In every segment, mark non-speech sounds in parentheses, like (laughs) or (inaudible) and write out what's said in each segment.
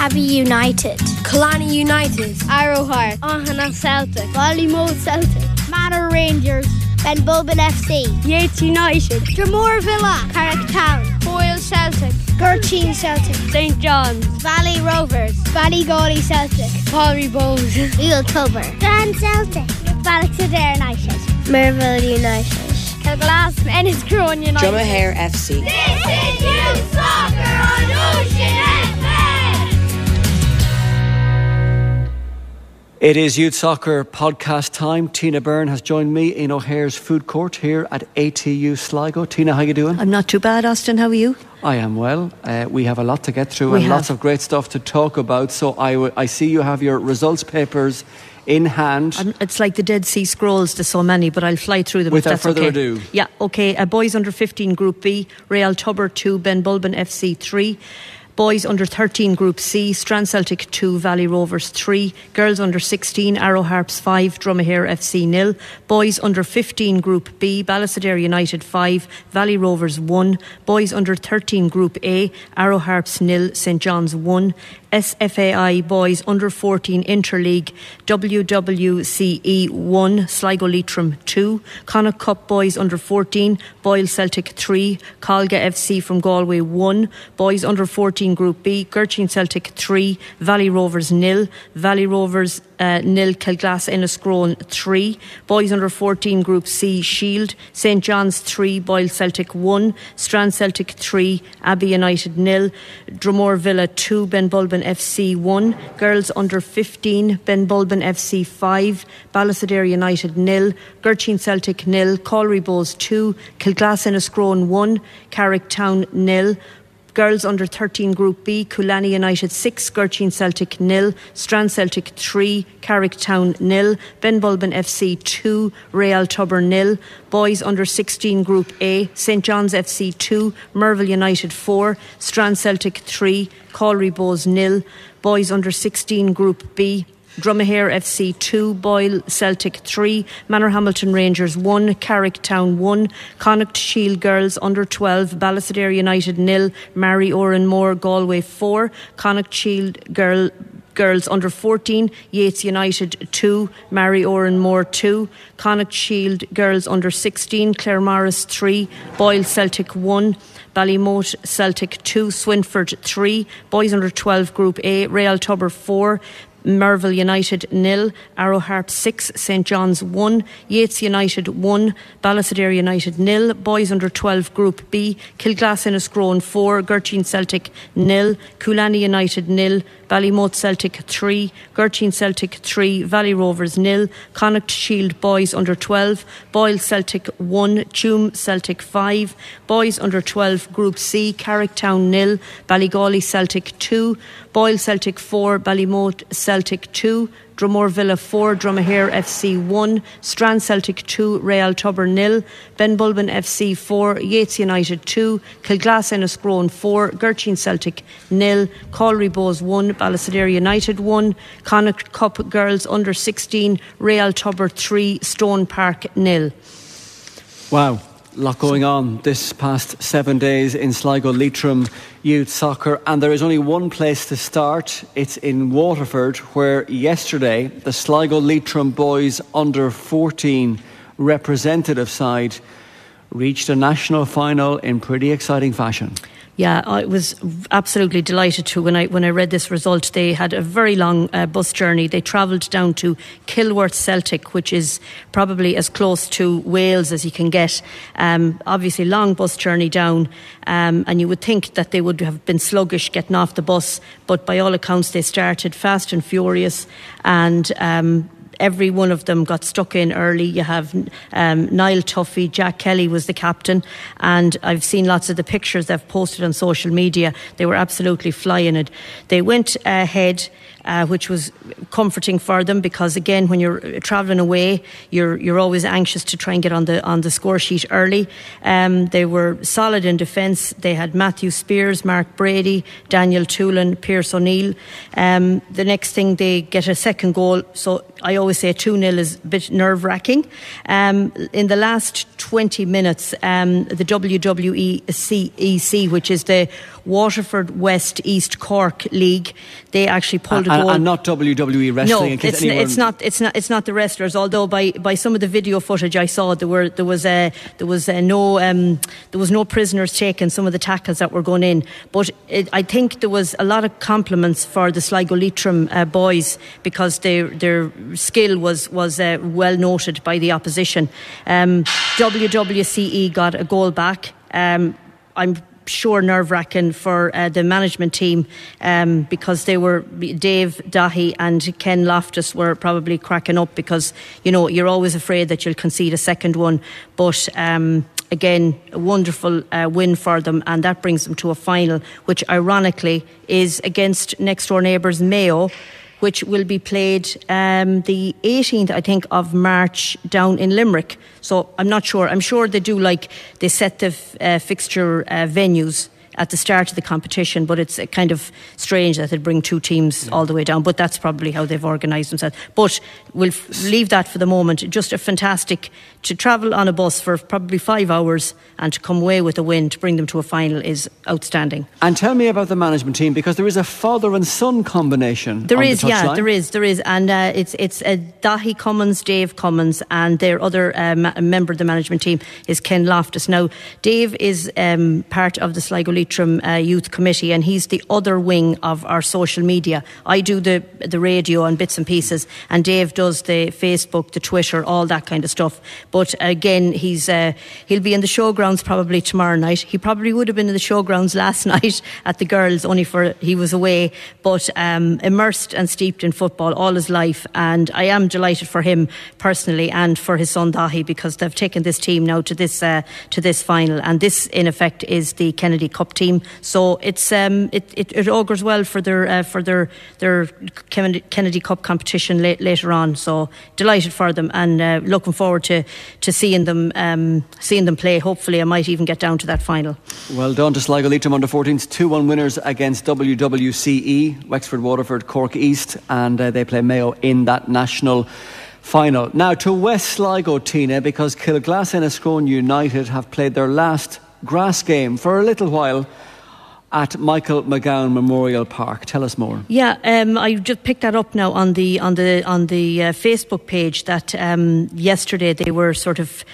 Abbey United, Coolaney United, Arrowheart, Ohana Celtic, Ballymote Celtic, Manor Rangers, Benbulben FC, Yeats United, Dromore Villa, Carrick Town, Boyle Celtic, Gurteen Celtic, St John's, Valley Rovers, Ballygawley Celtic, Calry Bohs, Real Tubber, Strand Celtic, Ballisodare United, Merville United, Kilglass Enniscrone United. Dromahair FC. This is Youth Soccer on Ocean It is Youth Soccer podcast time. Tina Byrne has joined me in O'Hare's food court here at ATU Sligo. Tina, how are you doing? I'm not too bad, Austin. How are you? I am well. Uh, we have a lot to get through We and have. lots of great stuff to talk about. So I, w- I see you have your results papers in hand. It's like the Dead Sea Scrolls. There's so many, but I'll fly through them. Without further okay. ado. Yeah, okay. Uh, boys under 15 Group B, Real Tubber 2, Ben Bulben FC 3. Boys under 13 Group C, Strand Celtic 2, Valley Rovers 3. Girls under 16, Arrow Harps 5, Dromahair FC nil. Boys under 15 Group B, Ballisodare United 5, Valley Rovers 1. Boys under 13 Group A, Arrow Harps nil, St John's 1. SFAI Boys Under 14 Interleague WWCE 1 Sligo Leitrim 2 Connacht Cup Boys Under 14 Boyle Celtic 3 Colga FC from Galway 1 Boys Under 14 Group B Gurteen Celtic 3 Valley Rovers nil Valley Rovers uh, nil Kilglass Enniscrone 3 Boys Under 14 Group C Shield. St John's 3 Boyle Celtic 1 Strand Celtic 3 Abbey United nil. Dromore Villa 2 Ben Bulben FC 1 Girls Under 15 Ben Bulben FC 5 Ballisodare United nil. Gurteen Celtic nil. Calry Bohs 2 Kilglass Enniscrone 1 Carrick Town nil Girls under 13 Group B, Coolaney United 6, Gurteen Celtic nil, Strand Celtic 3, Carrick Town nil, Ben Bulben FC 2, Real Tubber nil, Boys under 16 Group A, St John's FC 2, Merville United 4, Strand Celtic 3, Calry Bohs nil, Boys under 16 Group B, Dromahair FC 2, Boyle Celtic 3, Manorhamilton Rangers 1, Carrick Town 1, Connacht Shield Girls under 12, Ballisodare United nil, Maree Oranmore Galway 4, Connacht Shield Girl Girls under 14, Yeats United 2, Maree Oranmore 2, Connacht Shield Girls under 16, Claremorris 3, Boyle Celtic 1, Ballymote Celtic 2, Swinford 3, Boys under 12 Group A, Real Tubber 4, Merville United nil, Arrow Harp 6, St John's 1, Yeats United 1, Ballisodare United nil, Boys under 12 Group B, Kilglass Enniscrone 4, Gurteen Celtic nil, Coolaney United nil, Ballymote Celtic 3, Gurteen Celtic 3, Valley Rovers nil, Connacht Shield Boys under 12, Boyle Celtic 1, Tuam Celtic 5, Boys under 12 Group C, Carricktown nil, Ballygawley Celtic 2, Boyle Celtic 4, Ballymote Celtic 2, Dromore Villa 4, Dromahair FC 1, Strand Celtic 2, Real Tubber nil, Ben Bulben FC 4, Yeats United 2, Kilglass Enniscrone 4, Gurteen Celtic nil, Calry Bohs 1, Ballisodare United 1, Connacht Cup Girls under 16, Real Tubber 3, Stone Park nil. Wow, lot going on this past seven days in Sligo Leitrim Youth Soccer, and there is only one place to start. It's in Waterford, where yesterday the Sligo Leitrim boys under 14 representative side reached a national final in pretty exciting fashion. Yeah, I was absolutely delighted to when I when I read this result. They had a very long uh, bus journey. They travelled down to Kilworth Celtic, which is probably as close to Wales as you can get. Um, obviously, long bus journey down, um, and you would think that they would have been sluggish getting off the bus, but by all accounts, they started fast and furious, and. Um, every one of them got stuck in early. You have um, Niall Tuffy, Jack Kelly was the captain, and I've seen lots of the pictures they've posted on social media. They were absolutely flying it. They went ahead. Uh, which was comforting for them because again, when you're travelling away, you're you're always anxious to try and get on the on the score sheet early. Um, they were solid in defence. They had Matthew Spears, Mark Brady, Daniel Toolan, Pierce O'Neill. Um, the next thing they get a second goal, so I always say 2 0 is a bit nerve wracking. Um, in the last 20 minutes, um, the WWEC, which is the Waterford West East Cork League. They actually pulled and, a goal. And not WWE wrestling. No, it's, it's not. It's not. It's not the wrestlers. Although by, by some of the video footage I saw, there were there was uh, there was uh, no um, there was no prisoners taken. Some of the tackles that were going in, but it, I think there was a lot of compliments for the Sligo Leitrim uh, boys because their their skill was was uh, well noted by the opposition. Um, WWCE got a goal back. Um, I'm sure nerve wracking for uh, the management team um, because they were Dave Dahi and Ken Loftus were probably cracking up because you know you're always afraid that you'll concede a second one, but. Um, again, a wonderful uh, win for them, and that brings them to a final, which ironically is against next door neighbours Mayo, which will be played um, the 18th, I think, of March down in Limerick. So I'm not sure. I'm sure they do like they set the f- uh, fixture uh, venues at the start of the competition, but it's kind of strange that they'd bring two teams all the way down. But that's probably how they've organised themselves. But we'll leave that for the moment. Just a fantastic to travel on a bus for probably five hours and to come away with a win to bring them to a final is outstanding. And tell me about the management team because there is a father and son combination. There is, the yeah, line. there is, there is, and uh, it's it's uh, Dahi Cummins, Dave Cummins, and their other uh, ma- member of the management team is Ken Loftus. Now, Dave is um, part of the Sligo Leitrim uh, Youth Committee, and he's the other wing of our social media. I do the the radio and bits and pieces, and Dave does the Facebook, the Twitter, all that kind of stuff. But again, he's uh, he'll be in the showgrounds probably tomorrow night. He probably would have been in the showgrounds (laughs) last night at the girls, only for he was away. But um, immersed and steeped in football all his life, and I am delighted for him personally and for his son Dahi because they've taken this team now to this uh, to this final, and this in effect is the Kennedy Cup team. So it's um, it, it, it augurs well for their uh, for their their Kennedy Cup competition late, later on. So delighted for them and uh, looking forward to to seeing them um, seeing them play. Hopefully, I might even get down to that final. Well done to Sligo Leitrim under 14s, 2 1 winners against WWCE, Wexford, Waterford, Cork East, and uh, they play Mayo in that national final. Now to West Sligo, Tina, because Kilglass Enniscrone United have played their last grass game for a little while at Michael McGowan Memorial Park. Tell us more. Yeah, um, I just picked that up now on the on the on the uh, Facebook page that um, yesterday they were sort of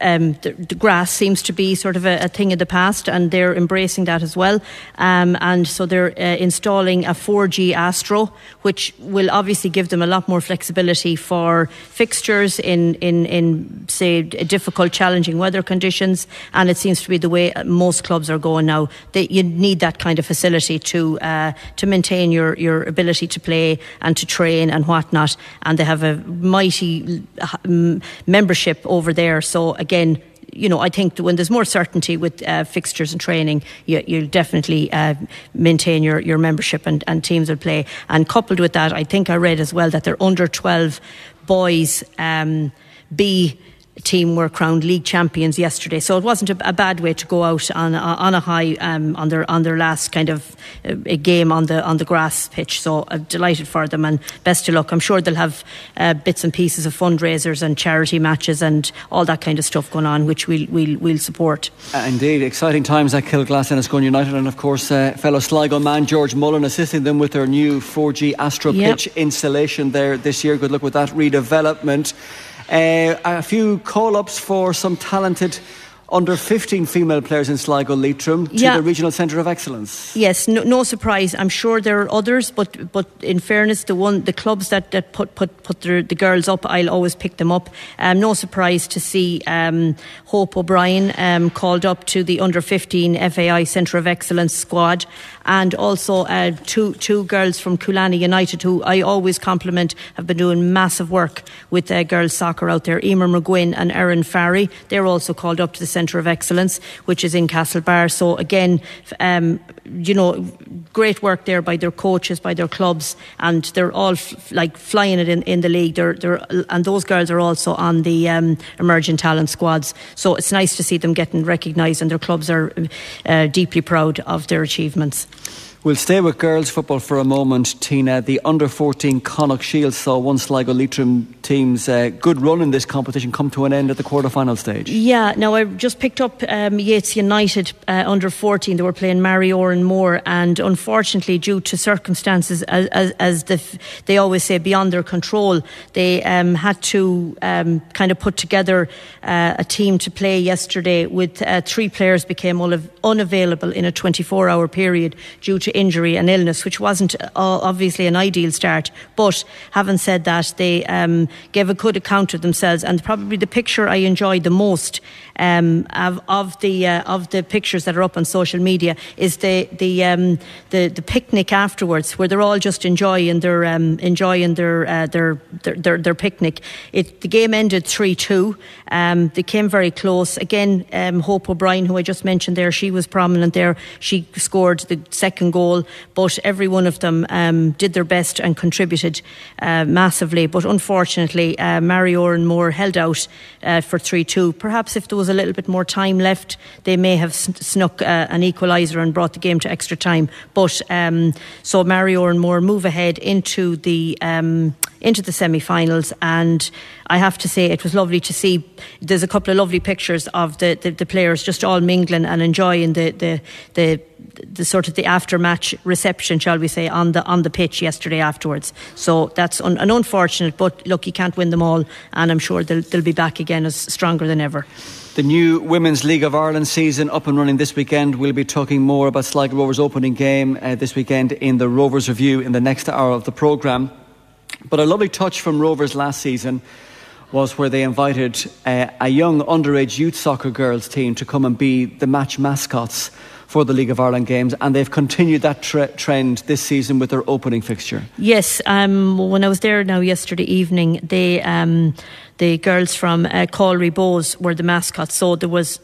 um, the, the, grass seems to be sort of a, a, thing of the past, and they're embracing that as well. Um, and so they're uh, installing a 4G Astro, which will obviously give them a lot more flexibility for fixtures in in in say difficult, challenging weather conditions. And it seems to be the way most clubs are going now. That you need that kind of facility to uh, to maintain your, your ability to play and to train and whatnot. And they have a mighty um, membership over there. So again, you know, I think when there's more certainty with uh, fixtures and training, you, will definitely uh, maintain your, your membership and, and teams will play. And coupled with that, I think I read as well that they're under 12 boys um, B team were crowned league champions yesterday. So it wasn't a, a bad way to go out on on a high um, on their on their last kind of uh, game on the on the grass pitch. So I'm delighted for them and best of luck. I'm sure they'll have uh, bits and pieces of fundraisers and charity matches and all that kind of stuff going on, which we'll we'll, we'll support. Uh, indeed, exciting times at Kilglass Enniscrone United, and of course, uh, fellow Sligo man George Mullen assisting them with their new 4G Astro yep. pitch installation there this year. Good luck with that redevelopment. Uh, a few call ups for some talented under 15 female players in Sligo Leitrim to yeah. the Regional Centre of Excellence. Yes, no, no, surprise. I'm sure there are others, but but in fairness, the one the clubs that, that put put put the, the girls up, I'll always pick them up. Um, no surprise to see um, Hope O'Brien um, called up to the under 15 FAI Centre of Excellence squad, and also uh, two two girls from Coolaney United who I always compliment have been doing massive work with uh, girls soccer out there. Emer McGuinn and Erin Farry. They're also called up to the Centre of Excellence, which is in Castlebar. So again, um, you know, great work there by their coaches, by their clubs, and they're all f- like flying it in, in the league. They're, they're, and those girls are also on the um, emerging talent squads. So it's nice to see them getting recognised, and their clubs are uh, deeply proud of their achievements. We'll stay with girls football for a moment, Tina. The under 14 Connacht Shield saw one Sligo Leitrim team's uh, good run in this competition come to an end at the quarter final stage. Yeah, now I just picked up um, Yeats United uh, under 14. They were playing Maree Oranmore, and unfortunately, due to circumstances, as, as, as the, they always say, beyond their control, they um, had to um, kind of put together uh, a team to play yesterday with uh, three players became unavailable in a 24 hour period due to injury and illness, which wasn't uh, obviously an ideal start. But having said that, they um, gave a good account of themselves, and probably the picture I enjoyed the most um, of, of, the uh, of the pictures that are up on social media is the the um, the, the, picnic afterwards, where they're all just enjoying their um, enjoying their, uh, their, their, their their picnic. It, the game ended three two. Um, they came very close. Again, um, Hope O'Brien, who I just mentioned there, she was prominent there. She scored the second goal, but every one of them um, did their best and contributed uh, massively. But unfortunately, uh, Maree Oranmore held out uh, for 3 2. Perhaps if there was a little bit more time left, they may have snuck uh, an equaliser and brought the game to extra time. But um, so Maree Oranmore move ahead into the. Um, into the semi-finals and I have to say it was lovely to see there's a couple of lovely pictures of the, the, the players just all mingling and enjoying the, the, the the sort of the after match reception, shall we say, on the on the pitch yesterday afterwards. So that's un, an unfortunate, but look, you can't win them all, and I'm sure they'll, they'll be back again as stronger than ever. The new Women's League of Ireland season up and running this weekend. We'll be talking more about Sligo Rovers' opening game uh, this weekend in the Rovers Review in the next hour of the programme. But a lovely touch from Rovers last season was where they invited uh, a young underage youth soccer girls team to come and be the match mascots for the League of Ireland games, and they've continued that tre- trend this season with their opening fixture. Yes, um, when I was there now yesterday evening, they. Um, the girls from uh, Bohs were the mascots. So there was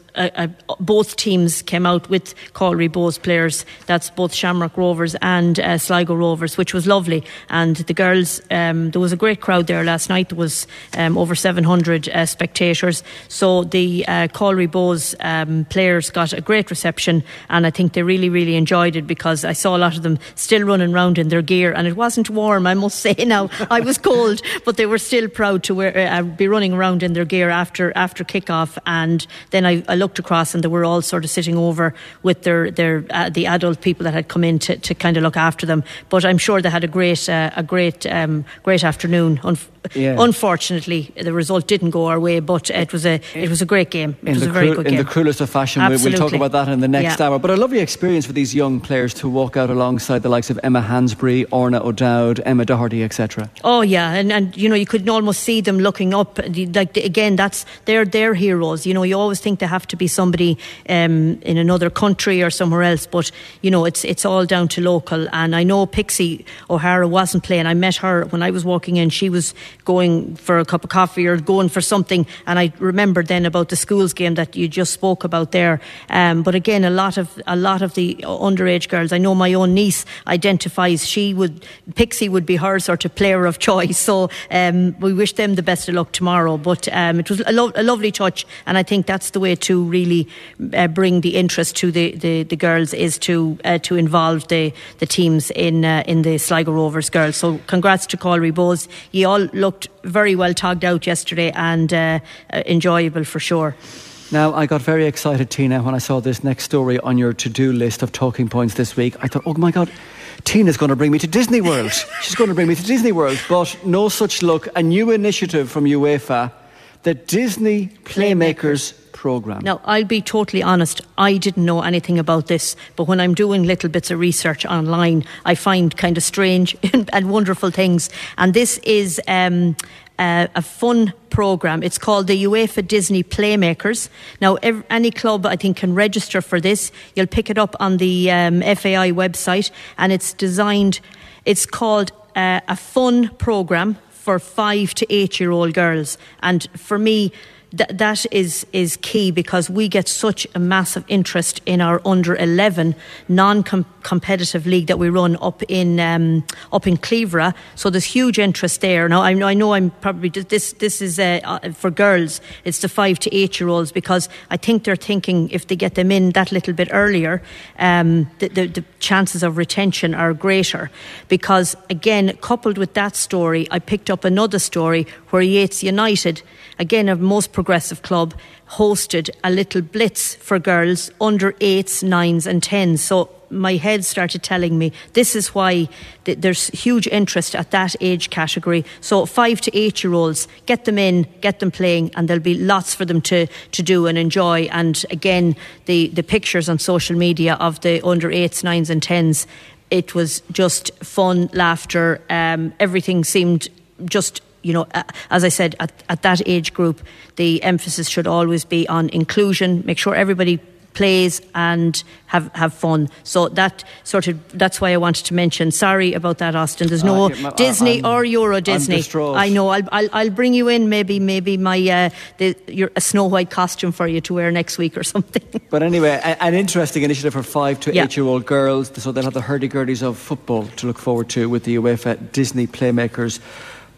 both teams came out with Calry Bohs players. That's both Shamrock Rovers and uh, Sligo Rovers, which was lovely. And the girls, um, there was a great crowd there last night. There was um, over 700 uh, spectators. So the uh, Calry Bohs um, players got a great reception, and I think they really, really enjoyed it because I saw a lot of them still running around in their gear, and it wasn't warm, I must (laughs) say. Now I was cold, but they were still proud to wear, uh, be running around in their gear after after kick off. And then I, I looked across and they were all sort of sitting over with their, their uh, the adult people that had come in to, to kind of look after them. But I'm sure they had a great uh, a great um, great afternoon. Yeah. Unfortunately, the result didn't go our way, but it was a it was a great game. It in was a very cru- good game. In the cruelest of fashion, Absolutely. we'll talk about that in the next yeah. hour. But a lovely experience for these young players to walk out alongside the likes of Emma Hansbury, Orna O'Dowd, Emma Doherty, etc. Oh yeah, and and you know you could almost see them looking up. Like again, that's they're their heroes. You know, you always think they have to be somebody um, in another country or somewhere else, but you know it's it's all down to local. And I know Pixie O'Hara wasn't playing. I met her when I was walking in. She was going for a cup of coffee or going for something. And I remembered then about the schools game that you just spoke about there. Um, but again, a lot of a lot of the underage girls. I know my own niece identifies she would Pixie would be her sort of player of choice. So um, we wish them the best of luck tomorrow. But um, it was a, lo- a, lovely touch, and I think that's the way to really uh, bring the interest to the, the, the girls is to uh, to involve the the teams in uh, in the Sligo Rovers girls. So congrats to Calry Bohs. You all looked very well togged out yesterday and uh, uh, enjoyable for sure. Now, I got very excited, Tina, when I saw this next story on your to do list of talking points this week. I thought, oh my God, Tina's going to bring me to Disney World. (laughs) She's going to bring me to Disney World. But no such luck. A new initiative from UEFA, the Disney Playmakers program. Now, I'll be totally honest, I didn't know anything about this, but when I'm doing little bits of research online, I find kind of strange (laughs) and wonderful things. And this is um, uh, a fun program. It's called the UEFA Disney Playmakers. Now, any club I think can register for this. You'll pick it up on the um, FAI website, and it's designed. It's called uh, a fun program for five to eight year old girls. And for me, th- that is is key because we get such a massive interest in our under 11 non-competitive league that we run up in um, up in Cleveland. So there's huge interest there. Now I know I know I'm probably this this is uh, uh, for girls. It's the five to eight year olds because I think they're thinking if they get them in that little bit earlier, um, the, the, the chances of retention are greater. Because again, coupled with that story, I picked up another story where Yeats United, again a most progressive club, hosted a little blitz for girls under eights, nines, and tens. So my head started telling me this is why th- there's huge interest at that age category. So five to eight year olds, get them in, get them playing, and there'll be lots for them to, to do and enjoy. And again, the, the pictures on social media of the under eights, nines, and tens, it was just fun, laughter. Um, everything seemed just you know, as I said, at, at that age group, the emphasis should always be on inclusion, make sure everybody plays and have have fun. So that sort of that's why I wanted to mention. Sorry about that, Austin. There's no uh, Disney I'm, or Euro Disney. i know. I'll, I'll, I'll bring you in. Maybe maybe my uh, the, your, a Snow White costume for you to wear next week or (laughs) something. But anyway, a, an interesting initiative for five to yeah. eight year old girls. So they'll have the hurdy gurdies of football to look forward to with the UEFA Disney Playmakers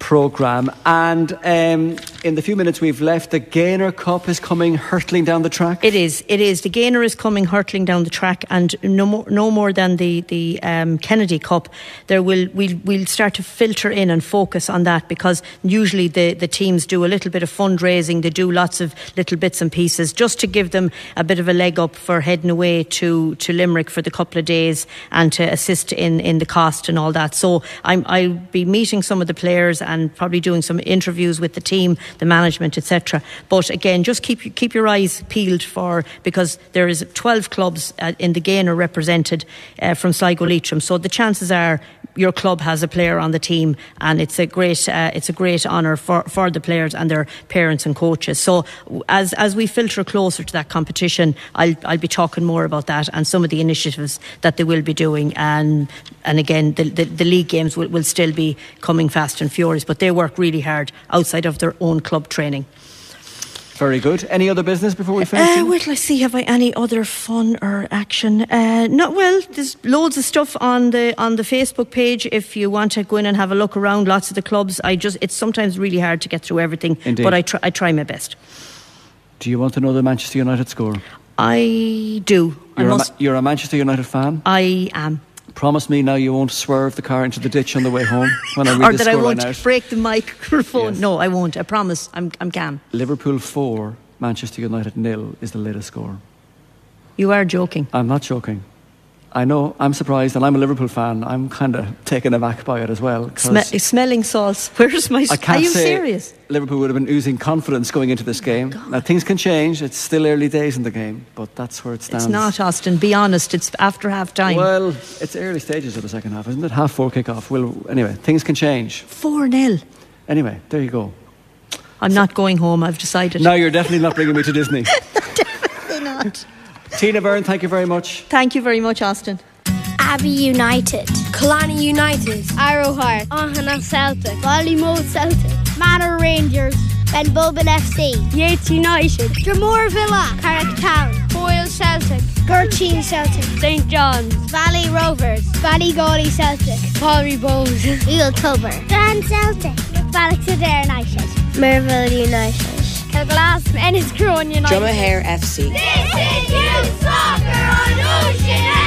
programme. And um, in the few minutes we've left, the Gaynor Cup is coming hurtling down the track. It is. It is. The Gaynor is coming hurtling down the track, and no more, no more than the the um, Kennedy Cup. There will we'll, we'll start to filter in and focus on that because usually the the teams do a little bit of fundraising. They do lots of little bits and pieces just to give them a bit of a leg up for heading away to to Limerick for the couple of days and to assist in in the cost and all that. So I'm, I'll be meeting some of the players and probably doing some interviews with the team, the management, etc. But again, just keep keep your eyes peeled for because there is 12 clubs uh, in the Gaynor represented uh, from Sligo Leitrim. So the chances are your club has a player on the team, and it's a great uh, it's a great honour for, for the players and their parents and coaches. So as as we filter closer to that competition, I'll I'll be talking more about that and some of the initiatives that they will be doing, and and again the the, the league games will, will still be coming fast and furious, but they work really hard outside of their own club training. Very good. Any other business before we finish? Uh, wait, let's see. Have I any other fun or action? Uh, not well. There's loads of stuff on the on the Facebook page. If you want to go in and have a look around, lots of the clubs. I just it's sometimes really hard to get through everything, Indeed. but I try I try my best. Do you want to know the Manchester United score? I do. You're, I a, Ma- you're a Manchester United fan. I am. Promise me now you won't swerve the car into the ditch on the way home when I read or that I won't out. break the microphone. Yes. No, I won't. I promise. I'm, I'm calm. Liverpool 4, Manchester United nil is the latest score. You are joking. I'm not joking. I know, I'm surprised, and I'm a Liverpool fan. I'm kind of taken aback by it as well. Sme- smelling salts. (laughs) Where's my. I can't are you say serious? Liverpool would have been oozing confidence going into this oh game. Now, things can change. It's still early days in the game, but that's where it stands. It's not, Austin. Be honest. It's after half time. Well, it's early stages of the second half, isn't it? Half four kickoff. Well, anyway, things can change. 4 0. Anyway, there you go. I'm not going home, I've decided. No, you're definitely not bringing me to Disney. (laughs) definitely not. Tina Byrne, thank you very much. Thank you very much, Austin. Abbey United, Coolaney United, Arrow Heart, Ohana Celtic, Ballymote Celtic, Manor Rangers, Benbulben FC, Yeats United, Dromore Villa, Carrick Town, Boyle Celtic, Gurteen Celtic, St John's, Valley Rovers, Valley Ballygawley Celtic, Calry Bohs, Eel Cover, Strand Celtic, Ballisodare United, Merville United, a glass and his crew on United. Dromahair FC. This is soccer on Ocean